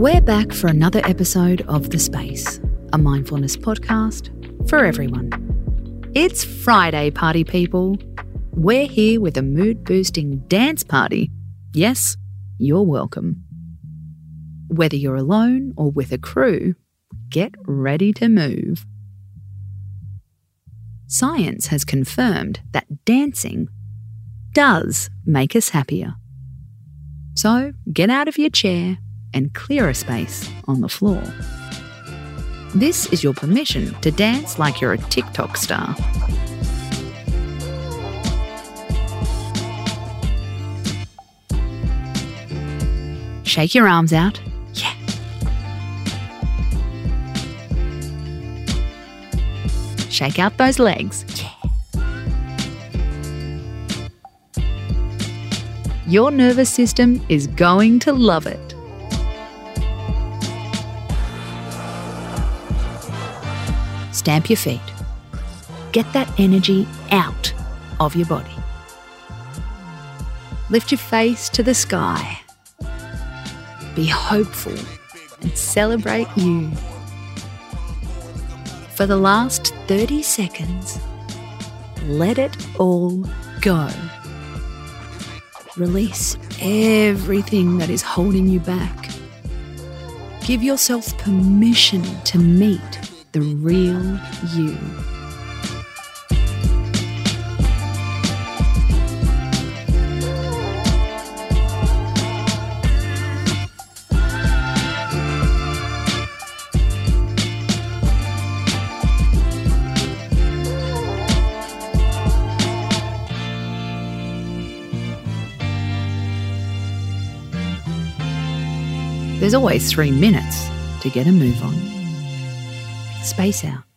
We're back for another episode of The Space, a mindfulness podcast for everyone. It's Friday, party people. We're here with a mood boosting dance party. Yes, you're welcome. Whether you're alone or with a crew, get ready to move. Science has confirmed that dancing does make us happier. So get out of your chair and clear a space on the floor. This is your permission to dance like you're a TikTok star. Shake your arms out. Yeah. Shake out those legs. Yeah. Your nervous system is going to love it. Stamp your feet. Get that energy out of your body. Lift your face to the sky. Be hopeful and celebrate you. For the last 30 seconds, let it all go. Release everything that is holding you back. Give yourself permission to meet the real you. There's always three minutes to get a move on. Space out.